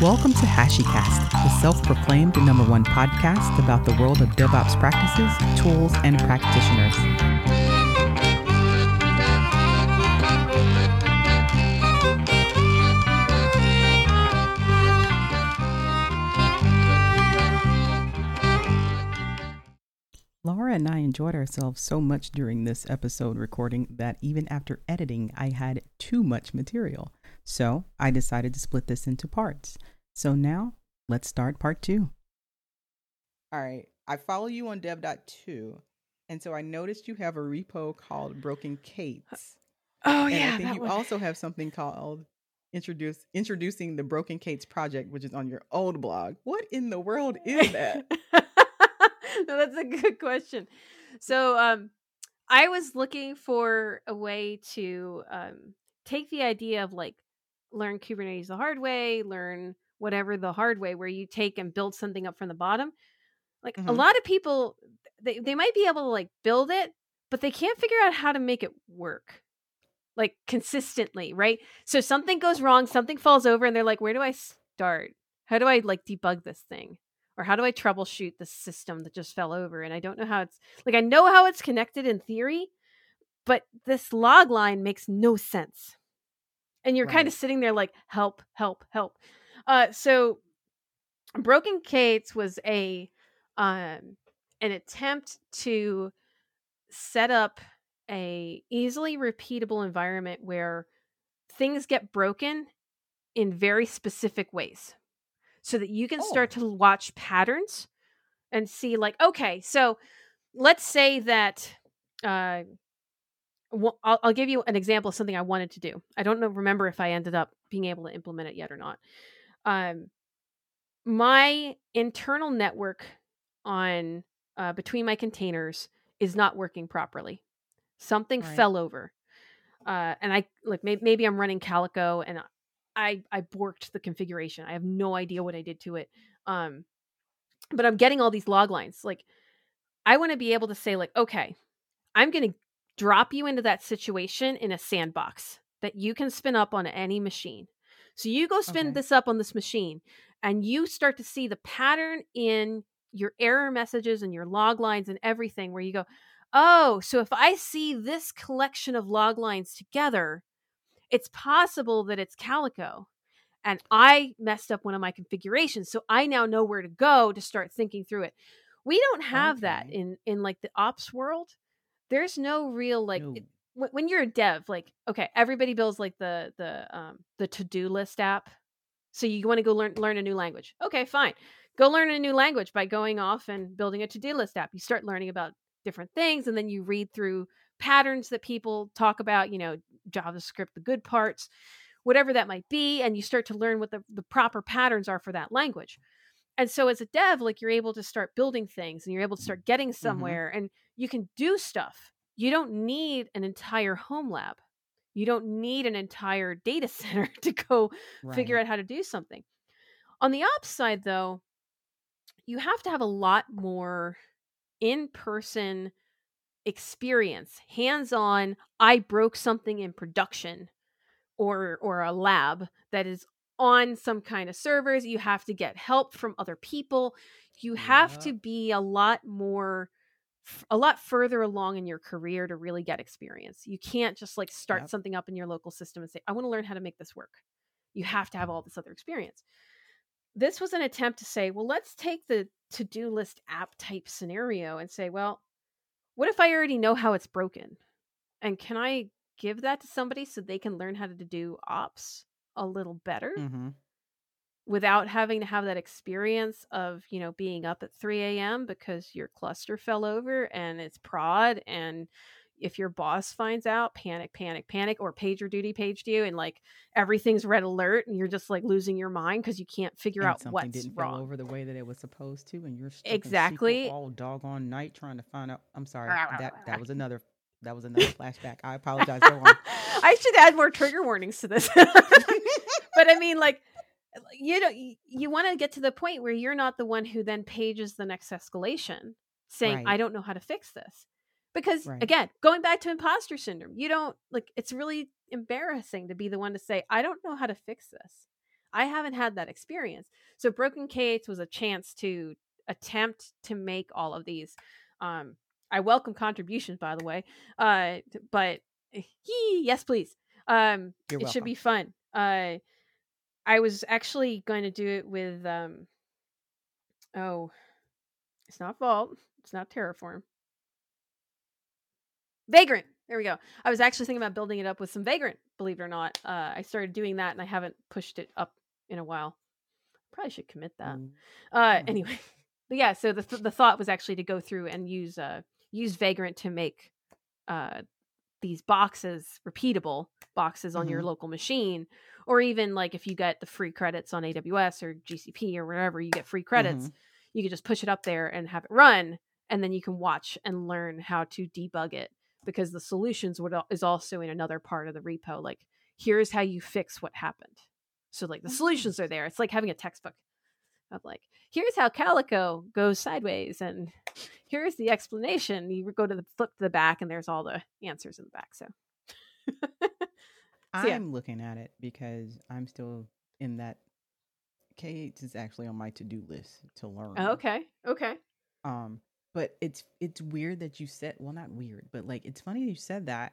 Welcome to HashiCast, the self proclaimed number one podcast about the world of DevOps practices, tools, and practitioners. Laura and I enjoyed ourselves so much during this episode recording that even after editing, I had too much material. So I decided to split this into parts. So now let's start part two. All right. I follow you on dev.to. And so I noticed you have a repo called Broken K8s. Oh and yeah, I think that you one. also have something called introduce introducing the Broken K8s project, which is on your old blog. What in the world is that? no, that's a good question. So, um, I was looking for a way to um, take the idea of like learn Kubernetes the hard way, learn whatever the hard way, where you take and build something up from the bottom. Like a Mhm. lot of people, they they might be able to like build it, but they can't figure out how to make it work like consistently, right? So something goes wrong, something falls over, and they're like, where do I start? How do I like debug this thing? Or how do I troubleshoot the system that just fell over? And I don't know how it's like, I know how it's connected in theory, but this log line makes no sense. And you're kind of sitting there like, help, help, help. Uh, so Broken K8s was a um, an attempt to set up a easily repeatable environment where things get broken in very specific ways so that you can start to watch patterns and see like okay so let's say that uh wh- I'll, I'll give you an example of something i wanted to do. I don't know remember if i ended up being able to implement it yet or not. Um my internal network on uh, between my containers is not working properly. Something Right. fell over. Uh, and i like maybe, maybe i'm running calico and i i borked the configuration. I have no idea what i did to it. Um but i'm getting all these log lines. Like i want to be able to say like okay i'm going to drop you into that situation in a sandbox that you can spin up on any machine. So you go spin Okay. this up on this machine and you start to see the pattern in your error messages and your log lines and everything where you go oh so if i see this collection of log lines together it's possible that it's calico and i messed up one of my configurations so i now know where to go to start thinking through it. We don't have that in in like the ops world there's no real like No. it- when when you're a dev like okay everybody builds like the the um the to-do list app. So you want to go learn learn a new language. Okay fine. Go learn a new language by going off and building a to-do list app. You start learning about different things and then you read through patterns that people talk about you know javascript the good parts whatever that might be and you start to learn what the, the proper patterns are for that language and so as a dev like you're able to start building things and you're able to mm-hmm. start getting mm-hmm. somewhere and you can do stuff. You don't need an entire home lab. You don't need an entire data center to go figure out how to do something. On the ops side, though, you have to have a lot more in person experience, hands on. I broke something in production or or a lab that is on some kind of servers. You have to get help from other people. You have to be a lot more a lot further along in your career to really get experience. You can't just like start Yep. something up in your local system and say, I want to learn how to make this work. You have to have all this other experience. This was an attempt to say, well, let's take the to do list app type scenario and say, well, what if I already know how it's broken? And can I give that to somebody so they can learn how to do ops a little better? Mm-hmm. without having to have that experience of you know being up at 3 a.m because your cluster fell over and it's prod and if your boss finds out panic panic panic or pager duty paged you and like everything's red alert and you're just like losing your mind because you can't figure and out something what's didn't wrong fall over the way that it was supposed to, and you're stuck in SQL Exactly. all doggone night trying to find out. I'm sorry, that that was another that was another flashback. I apologize. I should add more trigger warnings to this but i mean like you know you, you want to get to the point where you're not the one who then pages the next escalation saying Right. i don't know how to fix this because Right. again going back to imposter syndrome you don't like it's really embarrassing to be the one to say i don't know how to fix this I haven't had that experience. So Broken K8s was a chance to attempt to make all of these. Um, I welcome contributions, by the way. Uh, but he, yes, please. Um, it should be fun. Uh, I was actually going to do it with um, oh, it's not Vault. It's not Terraform. Vagrant. There we go. I was actually thinking about building it up with some Vagrant. Believe it or not, uh, I started doing that, and I haven't pushed it up in a while. Probably should commit that. Mm. Uh, anyway, but yeah. So the th- the thought was actually to go through and use uh use Vagrant to make uh these boxes repeatable boxes on your Mhm. local machine, or even like if you get the free credits on AWS or GCP or wherever you get free credits, Mhm. you could just push it up there and have it run, and then you can watch and learn how to debug it because the solutions would is also in another part of the repo. Like here's how you fix what happened. So like the Oh, solutions are there. It's like having a textbook of like here's how Calico goes sideways and here's the explanation. You go to the flip to the back and there's all the answers in the back. So I'm yeah. looking at it because I'm still in that. K8 is actually on my to-do list to learn. okay, okay. Um, but it's it's weird that you said well, not weird, but like it's funny you said that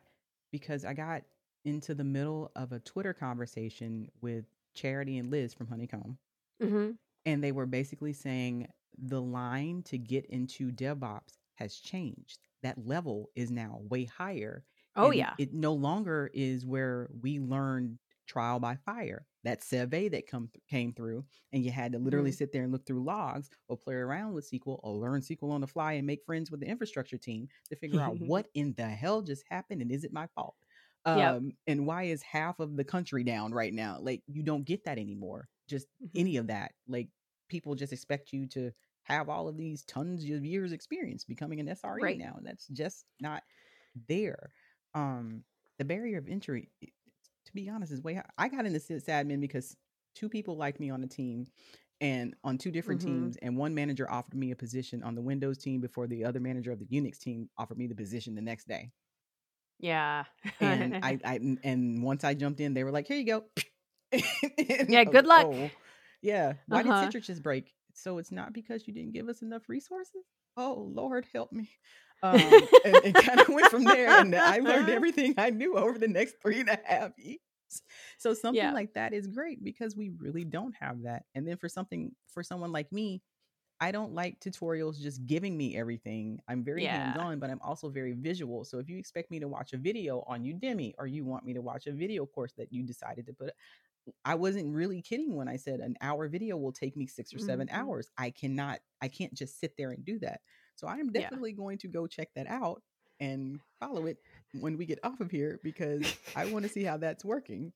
because I got into the middle of a Twitter conversation with Charity and Liz from Honeycomb, hmm and they were basically saying the line to get into DevOps has changed. That level is now way higher. Oh yeah. It no longer is where we learned trial by fire. That survey that come th- came through, and you had to literally Mhm. sit there and look through logs, or play around with SQL, or learn SQL on the fly, and make friends with the infrastructure team to figure out what in the hell just happened, and is it my fault? Yep. Um, and why is half of the country down right now? Like you don't get that anymore. Just Mhm. any of that. Like people just expect you to have all of these tons of years experience becoming an SRE Right. now, and that's just not there. Um, the barrier of entry, to be honest, is way high. I got into sysadmin because two people like me on the team and on two different Mhm. teams, and one manager offered me a position on the Windows team before the other manager of the Unix team offered me the position the next day. Yeah. And I and once I jumped in, they were like, "Here you go." Yeah, good luck. "Oh." Yeah. Why Uh-huh. did Citrix just break? So it's not because you didn't give us enough resources. Oh Lord, help me. Um, and it kind of went from there, and I learned everything I knew over the next three and a half years. So something Yeah. like that is great because we really don't have that. And then for something for someone like me, I don't like tutorials just giving me everything. I'm very Yeah. hands on, but I'm also very visual. So if you expect me to watch a video on Udemy or you want me to watch a video course that you decided to put, I wasn't really kidding when I said an hour video will take me six or 7 Mhm. hours. I cannot, I can't just sit there and do that. So I am Yeah. definitely going to go check that out and follow it when we get off of here because I want to see how that's working.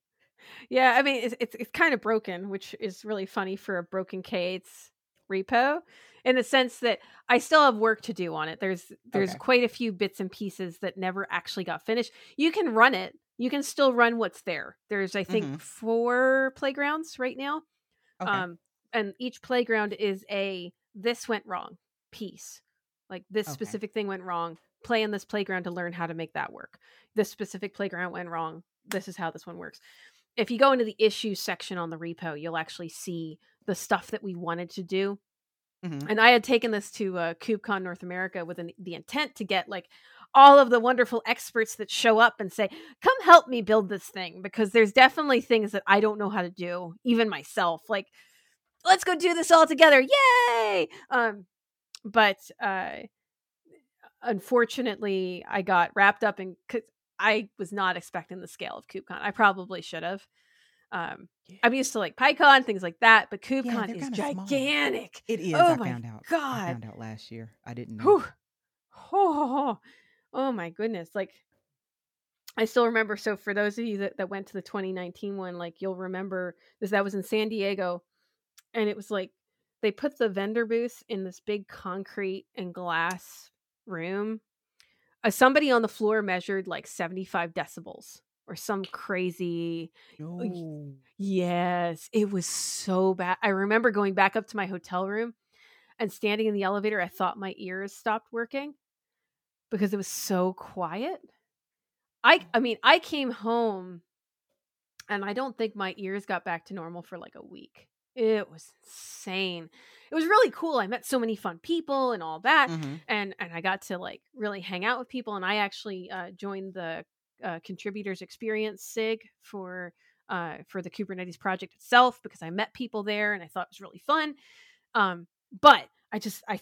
Yeah, I mean it's it's, it's kind of broken, which is really funny for a broken K8's repo, in the sense that I still have work to do on it. There's there's Okay. quite a few bits and pieces that never actually got finished. You can run it. You can still run what's there. There's I think Mhm. four playgrounds right now. Okay. Um and each playground is a this went wrong piece. Like this Okay. specific thing went wrong. Play in this playground to learn how to make that work. This specific playground went wrong. This is how this one works. If you go into the issues section on the repo, you'll actually see the stuff that we wanted to do. Mhm. And I had taken this to uh, KubeCon North America with an, the intent to get like all of the wonderful experts that show up and say, "Come help me build this thing," because there's definitely things that I don't know how to do, even myself. Like, let's go do this all together, yay! Um, but uh, unfortunately, I got wrapped up in because I was not expecting the scale of KubeCon. I probably should have. Um, I'm used to like PyCon things like that, but KubeCon they're is kinda small. gigantic. It is. Oh I my found out. God, I found out last year. I didn't know. Oh, oh my goodness. Like I still remember so for those of you that, that went to the 2019 one, like you'll remember this that was in San Diego and it was like they put the vendor booth in this big concrete and glass room. Uh, somebody on the floor measured like 75 decibels or some crazy No. Yes, it was so bad. I remember going back up to my hotel room and standing in the elevator. I thought my ears stopped working because it was so quiet. I I mean, I came home and I don't think my ears got back to normal for like a week. It was insane. It was really cool. I met so many fun people and all that, Mhm. and and I got to like really hang out with people. And I actually uh, joined the uh, contributors experience sig for uh, for the Kubernetes project itself because I met people there and I thought it was really fun. Um, but I just I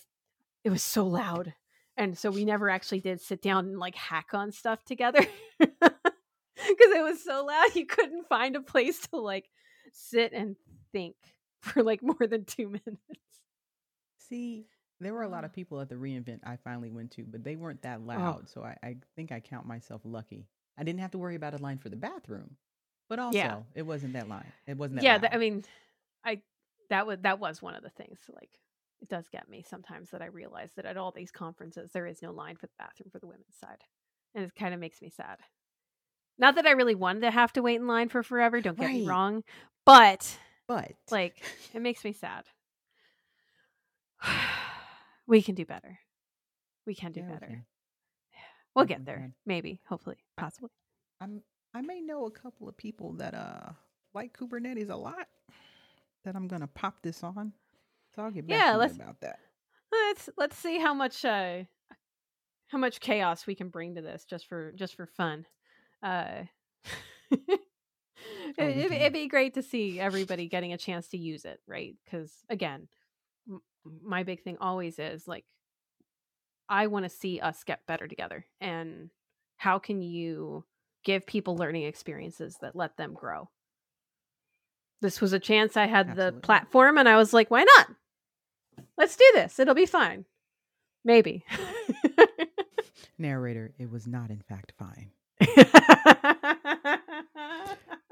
it was so loud, and so we never actually did sit down and like hack on stuff together because it was so loud. You couldn't find a place to like sit and think for like more than two minutes. See, there were a Oh. lot of people at the re:Invent I finally went to, but they weren't that oh. loud. So I, I think I count myself lucky. I didn't have to worry about a line for the bathroom, but also Yeah. it wasn't that line. It wasn't that yeah, th- I mean, I that was that was one of the things. Like, it does get me sometimes that I realize that at all these conferences there is no line for the bathroom for the women's side, and it kind of makes me sad. Not that I really wanted to have to wait in line for forever. Don't get me wrong, but but like it makes me sad. we can do better. We can do Yeah, better. can. We'll We get there. Maybe, hopefully, possibly. I'm I may know a couple of people that uh like Kubernetes a lot that I'm gonna pop this on. So I'll get back Yeah, let's- about that. Let's let's see how much uh how much chaos we can bring to this just for just for fun. Uh it, it'd be great to see everybody getting a chance to use it, right? Because again, m- my big thing always is like I want to see us get better together, and how can you give people learning experiences that let them grow? This was a chance I had the platform, and I was like, why not? Let's do this. It'll be fine. Maybe. Narrator, it was not in fact fine.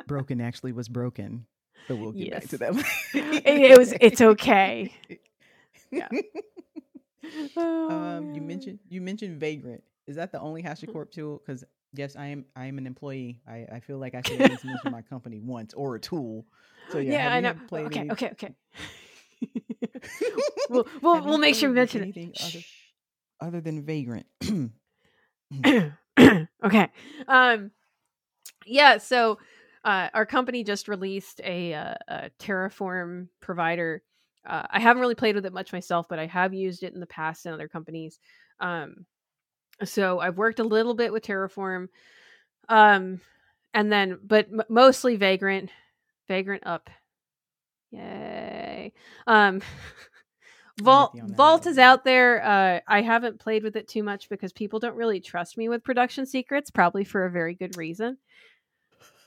Broken actually was broken. But we'll get back to Yes. that. It- it was- it's okay. Yeah. um, you mentioned you mentioned Vagrant. Is that the only HashiCorp tool? Because yes, I am. I am an employee. I, I feel like I should at least mention my company once or a tool. So yeah, yeah, I know. Okay, any- okay, okay. we'll we'll, we'll make sure we mention anything it. other, other than Vagrant. okay. Um yeah, so uh our company just released a, uh, a Terraform provider. Uh, I haven't really played with it much myself, but I have used it in the past in other companies. Um so I've worked a little bit with Terraform. Um and then but m- mostly Vagrant, Vagrant up. Yay. Um Vault you on that Vault is out there. Uh, I haven't played with it too much because people don't really trust me with production secrets, probably for a very good reason.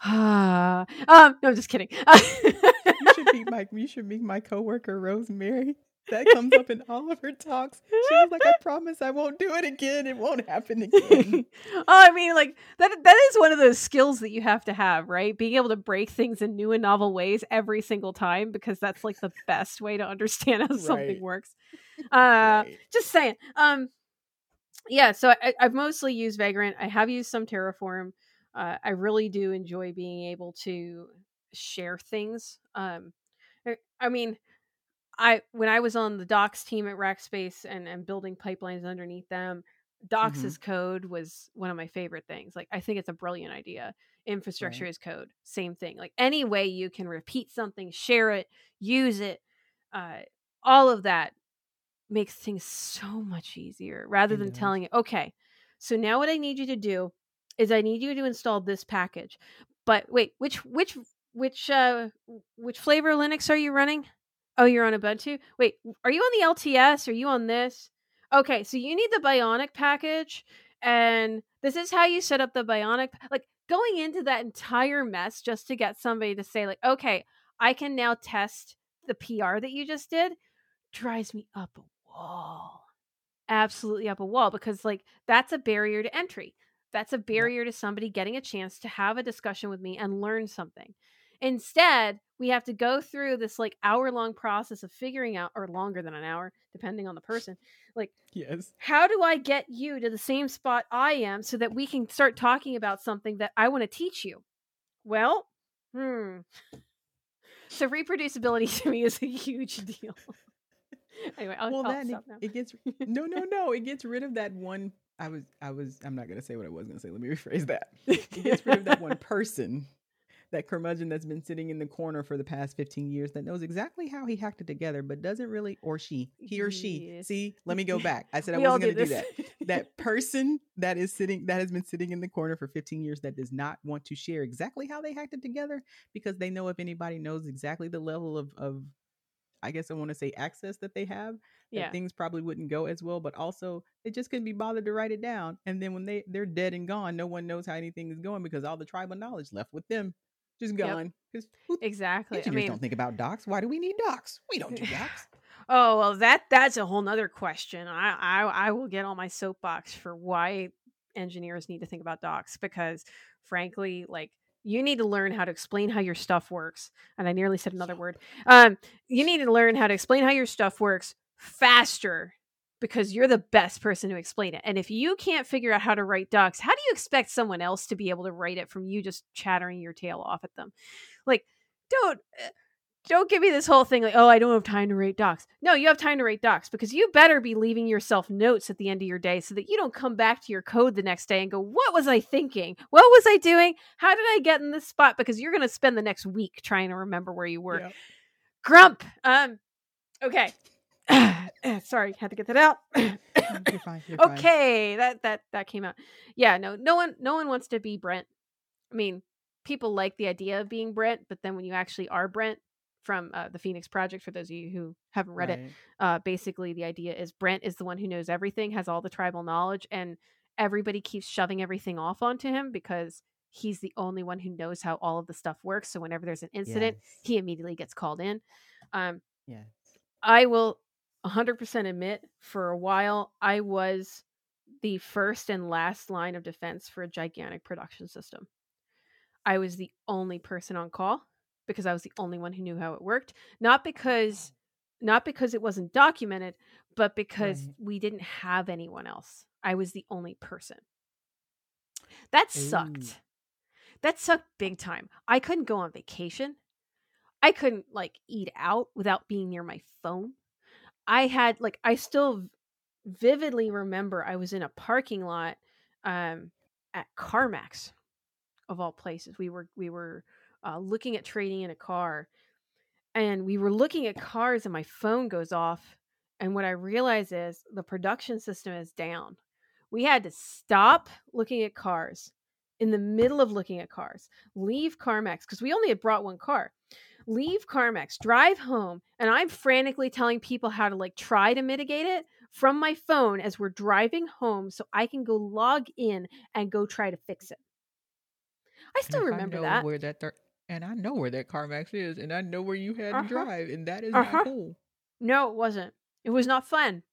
um, no, I'm just kidding. you should meet my you should meet my coworker Rosemary. That comes up in all of her talks. She was like, "I promise I won't do it again. It won't happen again." oh, I mean, like that. That is one of those skills that you have to have, right? Being able to break things in new and novel ways every single time, because that's like the best way to understand how something Right. works. Uh, Right. just saying. Um, yeah. So I, I've mostly used Vagrant. I have used some Terraform. Uh, I really do enjoy being able to share things. Um, I- I mean, I when I was on the Docs team at Rackspace and and building pipelines underneath them, Docs as code was one of my favorite things. Like I think it's a brilliant idea. Infrastructure Right. as code, same thing. Like any way you can repeat something, share it, use it, uh, all of that makes things so much easier rather than telling it, okay, so now what I need you to do is I need you to install this package. But wait, which which which uh which flavor of Linux are you running? Oh, you're on Ubuntu. Wait, are you on the LTS? Are you on this? Okay, so you need the Bionic package, and this is how you set up the Bionic. Like going into that entire mess just to get somebody to say, like, okay, I can now test the PR that you just did, drives me up a wall. Absolutely up a wall because, like, that's a barrier to entry. That's a barrier to somebody getting a chance to have a discussion with me and learn something. Instead, we have to go through this like hour long process of figuring out, or longer than an hour, depending on the person. Like, Yes. how do I get you to the same spot I am so that we can start talking about something that I want to teach you? Well, hmm. So reproducibility to me is a huge deal. anyway, I'll, well, I'll that stop now. it gets no, no, no. It gets rid of that one. I was, I was. I'm not gonna say what I was gonna say. Let me rephrase that. It gets rid of that one person that curmudgeon that's been sitting in the corner for the past 15 years that knows exactly how he hacked it together, but doesn't really, or she, he or she. Yes. See, let me go back. I said I wasn't going to do that. That person that is sitting, that has been sitting in the corner for 15 years that does not want to share exactly how they hacked it together because they know if anybody knows exactly the level of, of I guess I want to say access that they have, that yeah. things probably wouldn't go as well. But also, they just couldn't be bothered to write it down. And then when they they're dead and gone, no one knows how anything is going because all the tribal knowledge left with them just gone. Who Exactly. I engineers mean, don't think about docs. Why do we need docs? We don't do docs. Oh well, that that's a whole nother question. I, I I will get on my soapbox for why engineers need to think about docs because, frankly, like you need to learn how to explain how your stuff works. And I nearly said another word. Um, you need to learn how to explain how your stuff works faster because you're the best person to explain it. And if you can't figure out how to write docs, how do you expect someone else to be able to write it from you just chattering your tail off at them? Like, don't uh, don't give me this whole thing like, oh, I don't have time to write docs. No, you have time to write docs because you better be leaving yourself notes at the end of your day so that you don't come back to your code the next day and go, what was I thinking? What was I doing? How did I get in this spot? Because you're going to spend the next week trying to remember where you were. Yep. Grump. Um, okay. Sorry, had to get that out. You're fine. You're fine. okay, that that that came out. Yeah, no, no one, no one wants to be Brent. I mean, people like the idea of being Brent, but then when you actually are Brent from uh, the Phoenix Project, for those of you who haven't read it, uh, basically the idea is Brent is the one who knows everything, has all the tribal knowledge, and everybody keeps shoving everything off onto him because he's the only one who knows how all of the stuff works. So whenever there's an incident, Yes. he immediately gets called in. Um, Yes. I will 100% admit for a while I was the first and last line of defense for a gigantic production system. I was the only person on call because I was the only one who knew how it worked, not because not because it wasn't documented, but because Right. we didn't have anyone else. I was the only person. That Ooh. sucked. That sucked big time. I couldn't go on vacation. I couldn't like eat out without being near my phone. I had like I still vividly remember I was in a parking lot um at CarMax of all places. We were we were uh, looking at trading in a car and we were looking at cars and my phone goes off and what I realize is the production system is down. We had to stop looking at cars in the middle of looking at cars, leave CarMax because we only had brought one car. Leave CarMax, drive home, and I'm frantically telling people how to like try to mitigate it from my phone as we're driving home so I can go log in and go try to fix it. I still if I remember that. Where that thir- and I know where that CarMax is, and I know where you had Uh-huh. to drive, and that is Uh-huh. not cool. No, it wasn't. It was not fun.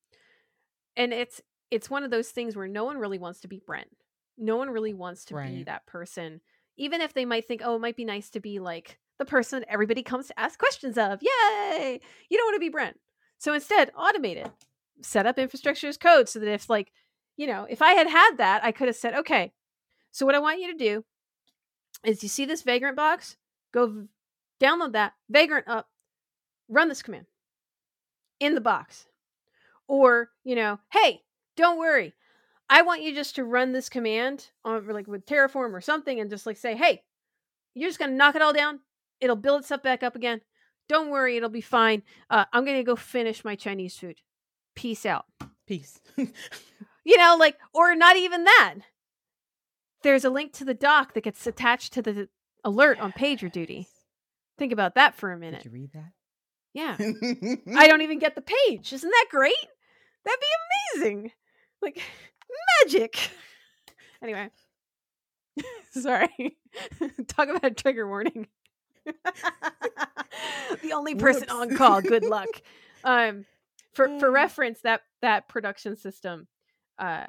And it's it's one of those things where no one really wants to be Brent. No one really wants to be that person. Even if they might think, oh, it might be nice to be like the person everybody comes to ask questions of. Yay! You don't want to be Brent. So instead, automate it. Set up infrastructure as code so that if like, you know, if I had had that, I could have said, okay, so what I want you to do is you see this Vagrant box? Go download that, Vagrant up, run this command in the box. Or, you know, hey, don't worry. I want you just to run this command on like with Terraform or something and just like say, hey, you're just gonna knock it all down. It'll build itself back up again. Don't worry, it'll be fine. Uh, I'm gonna go finish my Chinese food. Peace out. Peace. You know, like, or not even that. There's a link to the doc that gets attached to the alert on pager duty. Think about that for a minute. Did you read that? Yeah. I don't even get the page. Isn't that great? That'd be amazing. Like magic. Anyway. Sorry. Talk about a trigger warning. the only person on call. Good luck. Um for for Mm. reference that that production system uh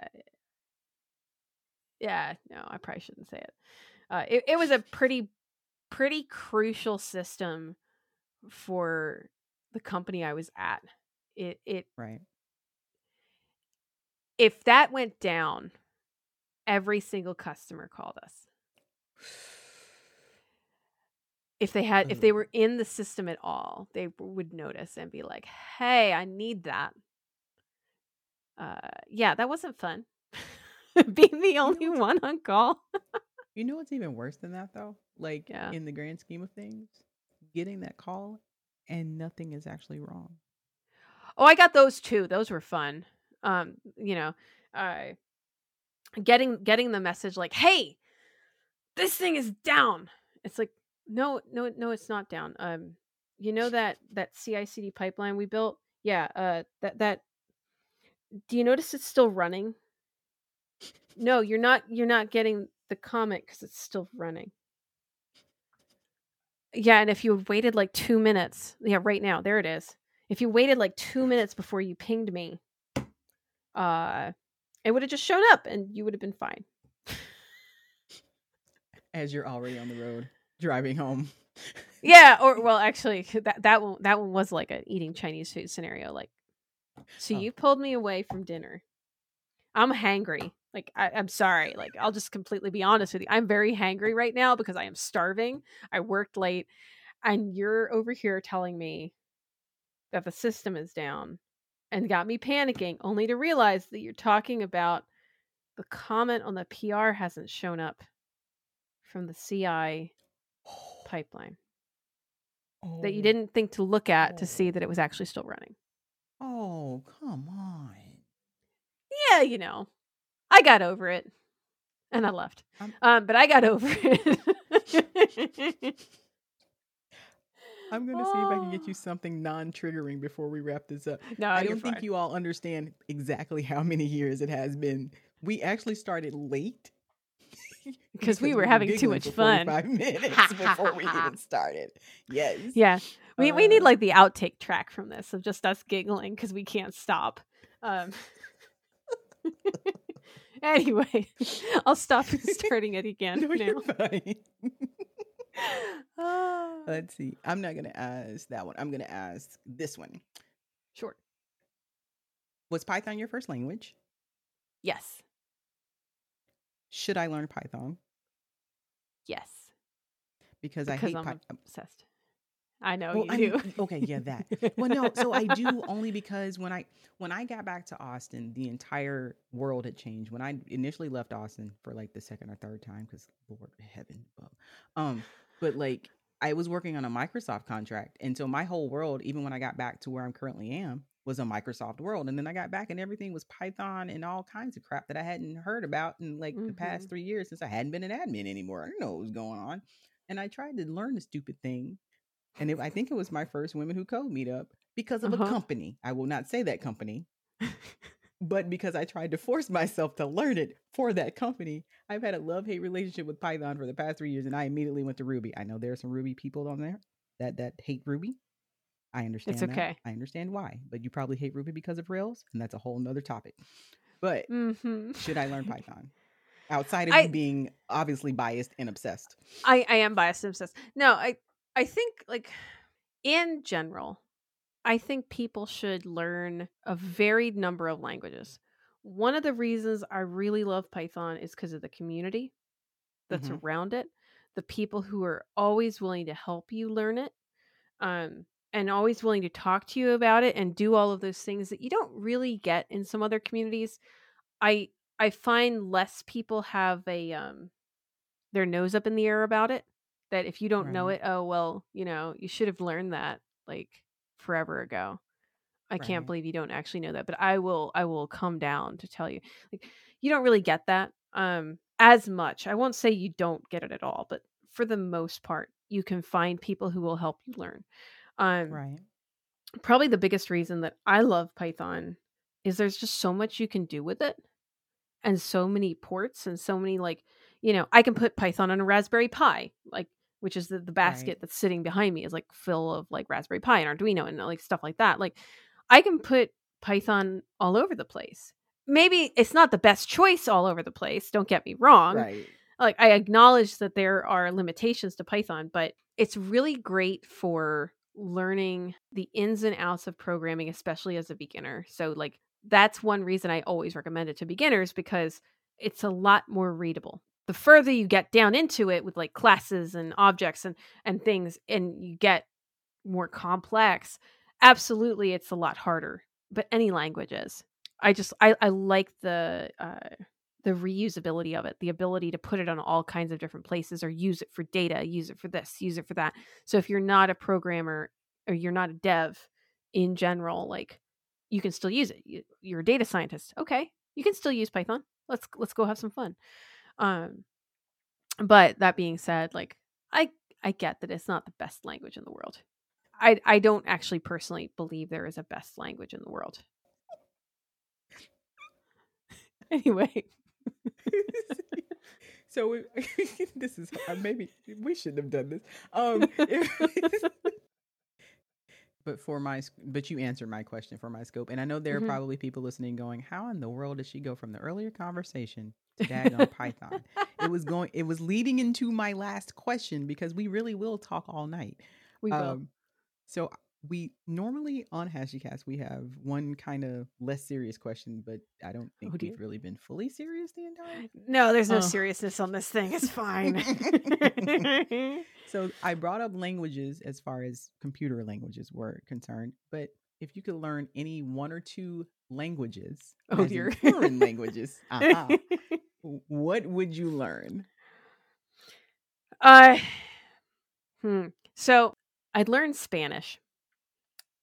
yeah, no, I probably shouldn't say it. Uh it, it was a pretty pretty crucial system for the company I was at. It it right. if that went down, every single customer called us. If they had if they were in the system at all, they would notice and be like, "Hey, I need that." Uh yeah, that wasn't fun. Being the only one on call. You know what's even worse than that though? Like Yeah. in the grand scheme of things, getting that call and nothing is actually wrong. Oh, I got those too. Those were fun. Um, you know, uh getting getting the message like, "Hey, this thing is down." It's like, "No, no, no, it's not down." Um, you know that that CI/CD pipeline we built? Yeah, uh that that Do you notice it's still running? No, you're not you're not getting the comment cuz it's still running. Yeah, and if you waited like 2 minutes, yeah, right now, there it is. If you waited like 2 minutes before you pinged me, uh it would have just shown up and you would have been fine. As you're already on the road driving home. Yeah, or well, actually, that that one that one was like an eating Chinese food scenario. Like, so Oh. you pulled me away from dinner. I'm hangry. Like, I, I'm sorry. Like, I'll just completely be honest with you. I'm very hangry right now because I am starving. I worked late, and you're over here telling me that the system is down, and got me panicking. Only to realize that you're talking about the comment on the PR hasn't shown up from the CI pipeline that you Oh. didn't think to look at to see that it was actually still running. Oh, come on. Yeah, you know, I got over it and I left. Um, but I got over it. I'm gonna see if I can get you something non-triggering before we wrap this up. no, I Oh, don't think fine. you all understand exactly how many years it has been. We actually started late because we were having too much fun. 45 minutes before we even started. Yes. Yeah, we we need Uh, like the outtake track from this of just us giggling because we can't stop. Um, anyway, I'll stop starting it again No, now. Ah. Let's see. I'm not gonna ask that one. I'm gonna ask this one. Short. Was Python your first language? Yes. Should I learn Python? Yes. Because, I Because hate I'm Python. obsessed. I know Well, you I do. mean, okay, yeah, that. Well, no, so I do only because when I when I got back to Austin, the entire world had changed. When I initially left Austin for like the second or third time, because Lord heaven, above. um, but like I was working on a Microsoft contract, and so my whole world, even when I got back to where I'm currently am, was a Microsoft world. And then I got back, and everything was Python and all kinds of crap that I hadn't heard about in like the past Mhm. three years since I hadn't been an admin anymore. I didn't know what was going on, and I tried to learn the stupid thing and it, I think it was my first Women Who Code meetup because of Uh-huh. a company. I will not say that company, but because I tried to force myself to learn it for that company. I've had a love hate relationship with Python for the past three years, and I immediately went to Ruby. I know there are some Ruby people on there that that hate Ruby. I understand. that. okay. I understand why, but you probably hate Ruby because of Rails, and that's a whole nother topic. But hmm should I learn Python outside of I- you being obviously biased and obsessed? I, I am biased and obsessed. No, I I think like in general, I think people should learn a varied number of languages. One of the reasons I really love Python is because of the community that's Mhm. around it, the people who are always willing to help you learn it, um, and always willing to talk to you about it and do all of those things that you don't really get in some other communities. I I find less people have a um their nose up in the air about it. That if you don't know it, oh well, you know, you should have learned that like forever ago. I can't believe you don't actually know that, but I will I will come down to tell you. Like you don't really get that um as much. I won't say you don't get it at all, but for the most part, you can find people who will help you learn. Um Right. probably the biggest reason that I love Python is there's just so much you can do with it and so many ports and so many like you know I can put Python on a Raspberry Pi like which is the, the basket Right. that's sitting behind me is like full of like Raspberry Pi and Arduino and like stuff like that like I can put Python all over the place maybe it's not the best choice all over the place don't get me wrong Right. like I acknowledge that there are limitations to Python, but it's really great for learning the ins and outs of programming, especially as a beginner. So like that's one reason I always recommend it to beginners because it's a lot more readable. The further you get down into it with like classes and objects and and things and you get more complex, absolutely it's a lot harder. But any language is. I just I, I like the uh the reusability of it, the ability to put it on all kinds of different places or use it for data, use it for this, use it for that. So if you're not a programmer or you're not a dev in general, like you can still use it. You, you're a data scientist. Okay, you can still use Python. Let's let's go have some fun. Um but that being said, like I I get that it's not the best language in the world. I I don't actually personally believe there is a best language in the world. anyway, so we, this is maybe we shouldn't have done this. Um, if- but for my but you answered my question for my scope, and I know there are Mhm. probably people listening going, "How in the world did she go from the earlier conversation to daggone Python?" It was going. It was leading into my last question because we really will talk all night. we will. Um, so we normally on HashiCast we have one kind of less serious question, but I don't think Oh, we've really been fully serious the entire. Time. no, there's no uh. seriousness on this thing. It's fine. So I brought up languages as far as computer languages were concerned, but if you could learn any one or two languages, Oh, dear. foreign languages, uh-huh, what would you learn? Uh, hmm. So I'd learn Spanish,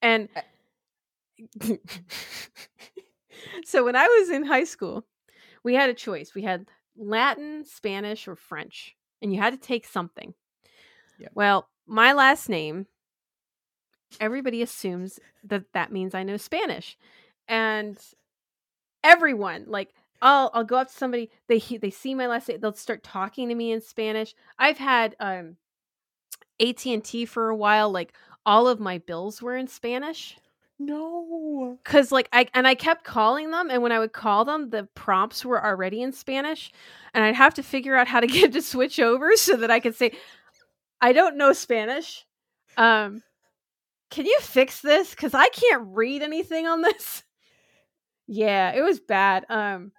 and so when I was in high school, we had a choice. We had Latin, Spanish, or French, and you had to take something. Yep. Well, my last name, everybody assumes that that means I know Spanish, and everyone like I'll I'll go up to somebody they they see my last name they'll start talking to me in Spanish. I've had um AT and T for a while. Like all of my bills were in Spanish No. because like I and I kept calling them, and when I would call them, the prompts were already in Spanish, and I'd have to figure out how to get to switch over so that I could say, "I don't know Spanish. Um, can you fix this? Because I can't read anything on this." Yeah, it was bad. Um,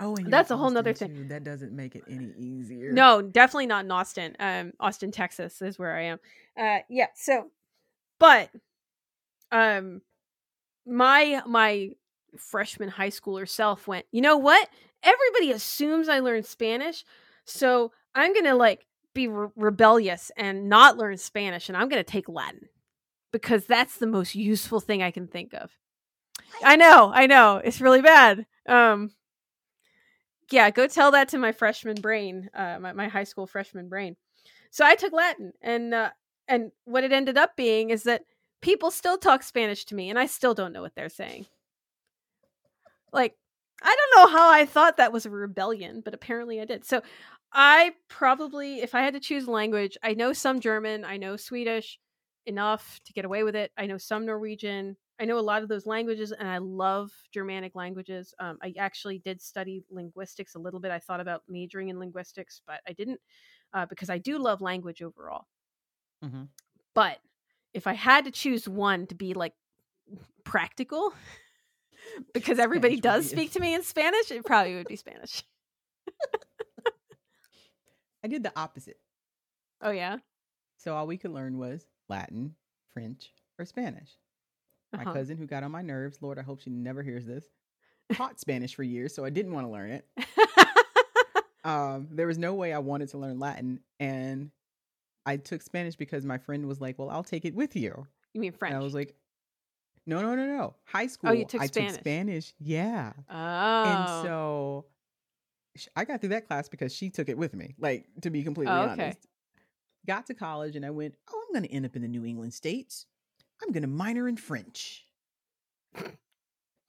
Oh, and That's a whole nother thing. too. That doesn't make it any easier. No, definitely not in Austin. Um, Austin, Texas is where I am. Uh, yeah. So, but, um, my my freshman high schooler self went. You know what? Everybody assumes I learned Spanish, so I'm gonna like be re- rebellious and not learn Spanish, and I'm gonna take Latin because that's the most useful thing I can think of. I know, I know, it's really bad. Um, yeah, go tell that to my freshman brain, uh, my, my high school freshman brain. So I took Latin, and uh, and what it ended up being is that people still talk Spanish to me, and I still don't know what they're saying. Like, I don't know how I thought that was a rebellion, but apparently I did. So I probably, if I had to choose language, I know some German, I know Swedish enough to get away with it. I know some Norwegian. I know a lot of those languages, and I love Germanic languages. Um, I actually did study linguistics a little bit. I thought about majoring in linguistics, but I didn't uh, because I do love language overall. Mhm. But if I had to choose one to be like practical, because everybody Spanish does speak to me in Spanish, it probably would be Spanish. I did the opposite. Oh yeah, So all we could learn was Latin, French, or Spanish. My Uh-huh. cousin, who got on my nerves, Lord, I hope she never hears this, taught Spanish for years, so I didn't want to learn it. Um, there was no way I wanted to learn Latin, and I took Spanish because my friend was like, "Well, I'll take it with you." you mean French? And I was like, "No, no, no, no. High school, Oh, you took I Spanish. took Spanish. Yeah." oh, And so I got through that class because she took it with me. Like to be completely Oh, okay. honest. Got to college and I went, "Oh, I'm going to end up in the New England states. I'm going to minor in French."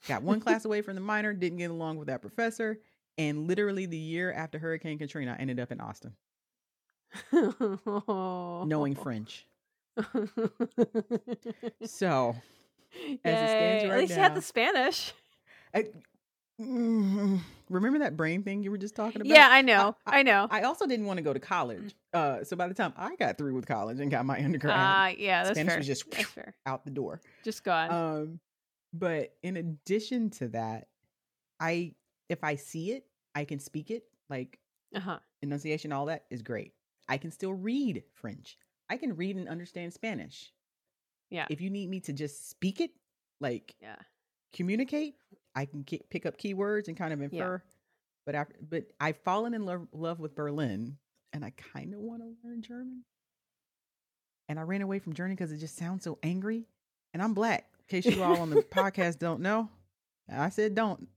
Got one class away from the minor, didn't get along with that professor, and literally the year after Hurricane Katrina, I ended up in Austin, knowing French. So, as it stands right At least you had the Spanish. I, Mm, remember that brain thing you were just talking about? Yeah, I know. I, know. I also didn't want to go to college. Uh, so by the time I got through with college and got my undergrad, Ah, yeah, that's Spanish fair. was just fair. out the door. Just gone. Um, but in addition to that, I if I see it, I can speak it. Like uh huh. enunciation, all that is great. I can still read French. I can read and understand Spanish. Yeah. If you need me to just speak it, like Yeah. communicate, I can ki- pick up keywords and kind of infer. But after, but I've fallen in love, love with Berlin, and I kind of want to learn German. And I ran away from Germany because it just sounds so angry. And I'm black. In case you all on the podcast don't know, I said don't.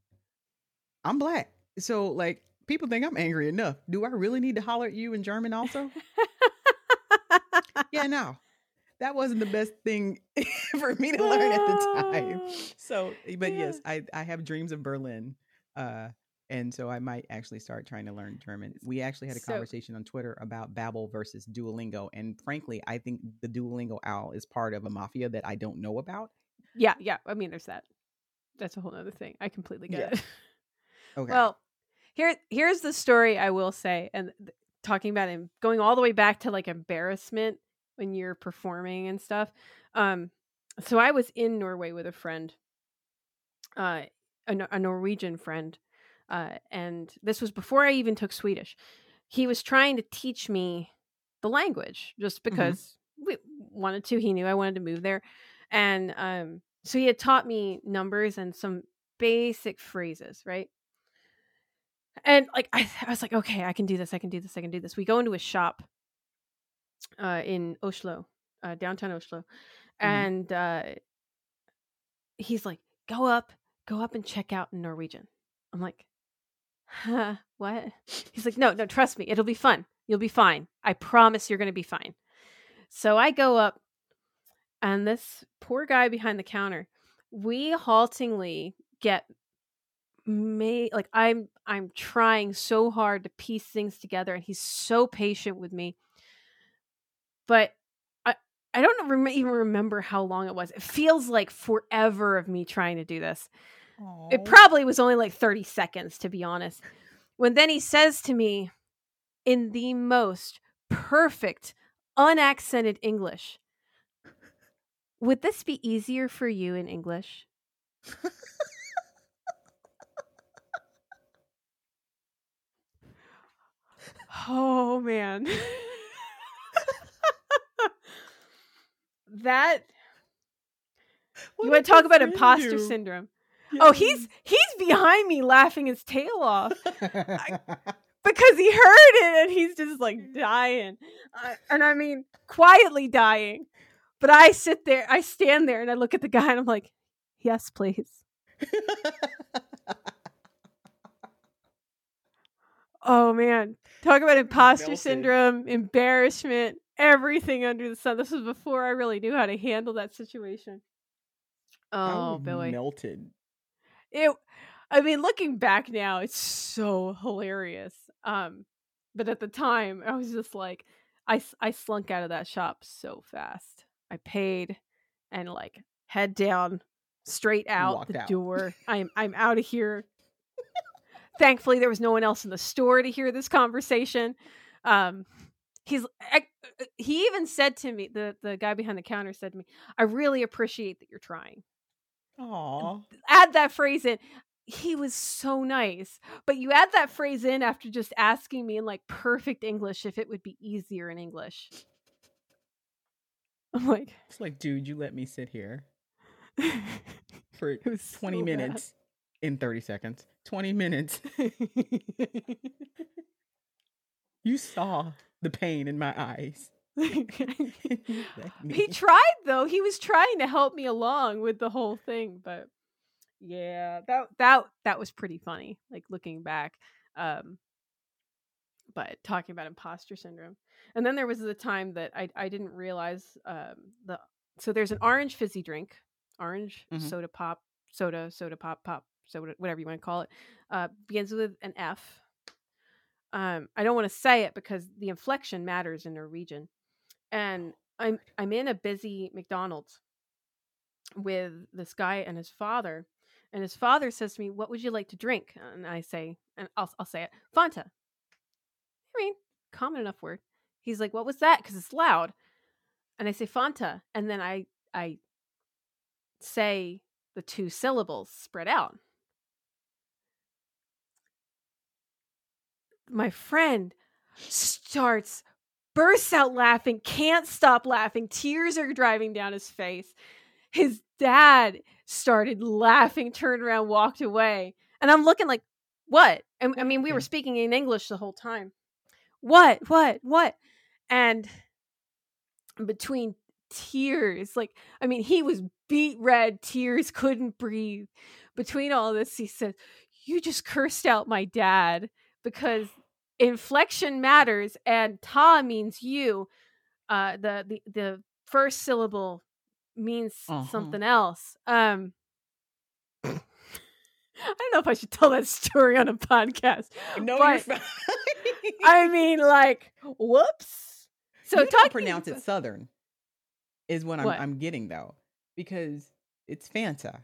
I'm black, so like people think I'm angry enough. Do I really need to holler at you in German also? yeah, no. That wasn't the best thing for me to learn at the time. So, but yes, I I have dreams of Berlin. Uh and so I might actually start trying to learn German. We actually had a So- conversation on Twitter about Babbel versus Duolingo, and frankly, I think the Duolingo owl is part of a mafia that I don't know about. Yeah, yeah. I mean, there's that. That's a whole other thing. I completely get Yeah. it. Okay. Well, here here's the story I will say, and talking about him going all the way back to like embarrassment when you're performing and stuff. Um, so I was in Norway with a friend, uh, a, a Norwegian friend, uh, and this was before I even took Swedish. He was trying to teach me the language just because we wanted to. He knew I wanted to move there, and um, so he had taught me numbers and some basic phrases, right? And like I, I was like, okay, I can do this. I can do this. I can do this. We go into a shop uh, in Oslo, uh, downtown Oslo, and uh, he's like, go up, go up and check out in Norwegian. I'm like, huh, what? He's like, no, no, trust me, it'll be fun. You'll be fine. I promise you're going to be fine. So I go up, and this poor guy behind the counter, we haltingly get may like I'm I'm trying so hard to piece things together, and he's so patient with me. But I I don't rem- even remember how long it was. It feels like forever of me trying to do this. It probably was only like 30 seconds, to be honest. When then he says to me in the most perfect, unaccented English, Would this be easier for you in English? Oh, man. that. you want to talk about imposter syndrome? Oh, he's he's behind me laughing his tail off because he heard it and he's just like dying. Uh, and I mean, quietly dying. But I sit there, I stand there and I look at the guy and I'm like, yes, please. Oh man. Talk about imposter Melted. syndrome, embarrassment, everything under the sun. This was before I really knew how to handle that situation. Oh, Billy. melted. it i mean looking back now it's so hilarious um but at the time i was just like I I slunk out of that shop so fast i paid and like head down straight out walked the out. door i'm i'm out of here thankfully there was no one else in the store to hear this conversation um he's I, he even said to me the the guy behind the counter said to me i really appreciate that you're trying Aw. add that phrase in. He was so nice. But you add that phrase in after just asking me in like perfect English if it would be easier in English. I'm like, It's like, dude, you let me sit here for 20 so bad. In 30 seconds. 20 minutes. You saw the pain in my eyes. You let me- he tried though. He was trying to help me along with the whole thing, but yeah, that that that was pretty funny. Like looking back, um, but talking about imposter syndrome, and then there was the time that I I didn't realize um the so there's an orange fizzy drink, orange Mhm. soda pop, soda soda pop pop soda whatever you want to call it, uh, begins with an F. Um, I don't want to say it because the inflection matters in Norwegian and I'm I'm in a busy McDonald's with this guy and his father, and his father says to me, "What would you like to drink?" And I say, and I'll I'll say it, Fanta. I mean, common enough word. He's like, "What was that?" Because it's loud, and I say Fanta, and then I I say the two syllables spread out. My friend starts bursts out laughing, can't stop laughing. Tears are driving down his face. His dad started laughing, turned around, walked away. And I'm looking like, what? And I mean, we were mm-hmm. speaking in English the whole time. What? What? What? And between tears, like, I mean, he was beat red, tears, couldn't breathe. Between all this, he said, You just cursed out my dad because inflection matters and ta means you. Uh, the, the, the first syllable means Uh-huh. something else. Um, I don't know if I should tell that story on a podcast. No, But-. I mean, like, whoops. So you talking pronounce it Southern is what I'm, What? I'm getting though, because it's Fanta.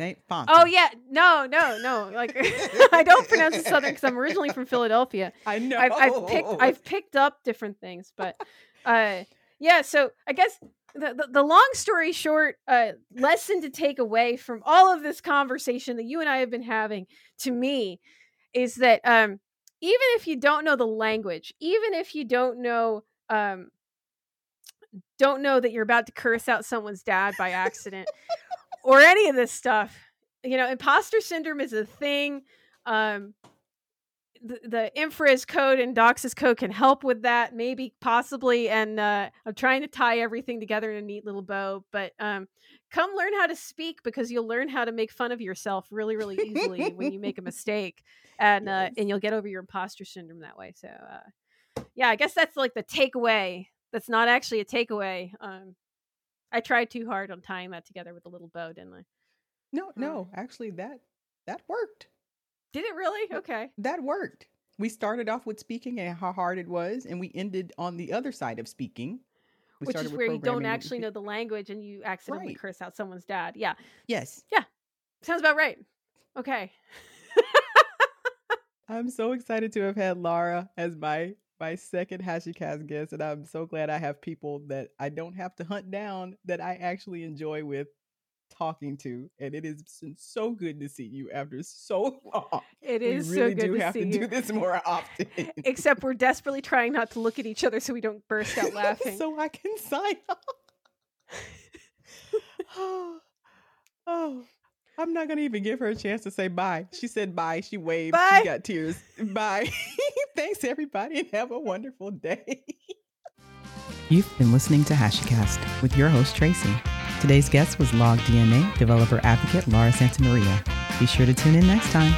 It ain't. Oh yeah, no, no, no. Like I don't pronounce it Southern because I'm originally from Philadelphia. I know. I've, I've picked I've picked up different things, but uh, yeah. So I guess the, the the long story short, uh, lesson to take away from all of this conversation that you and I have been having to me is that um, even if you don't know the language, even if you don't know um, don't know that you're about to curse out someone's dad by accident or any of this stuff, you know, imposter syndrome is a thing. Um, the, the infrared code and docs as code can help with that maybe possibly and uh, i'm trying to tie everything together in a neat little bow but um, come learn how to speak because you'll learn how to make fun of yourself really really easily when you make a mistake and uh, and you'll get over your imposter syndrome that way so uh, yeah i guess that's like the takeaway that's not actually a takeaway um, i tried too hard on tying that together with a little bow didn't i No, no, actually, that that worked. did it really okay That worked. We started off with speaking and how hard it was, and we ended on the other side of speaking. We which is where you don't actually know the language and you accidentally Right. curse out someone's dad yeah Yes, Yeah. Sounds about right. Okay. I'm so excited to have had Laura as my my second HashiCast guest, and I'm so glad I have people that I don't have to hunt down that I actually enjoy with talking to, and it is so good to see you after so long. It we is really so good do to have to you. do this more often. Except we're desperately trying not to look at each other so we don't burst out laughing. so I can sign off. oh, oh, I'm not gonna even give her a chance to say bye. She said bye. She waved. Bye. She got tears. Bye. Thanks everybody, and have a wonderful day. You've been listening to HashiCast with your host Tracy. Today's guest was LogDNA developer advocate Laura Santamaria. Be sure to tune in next time.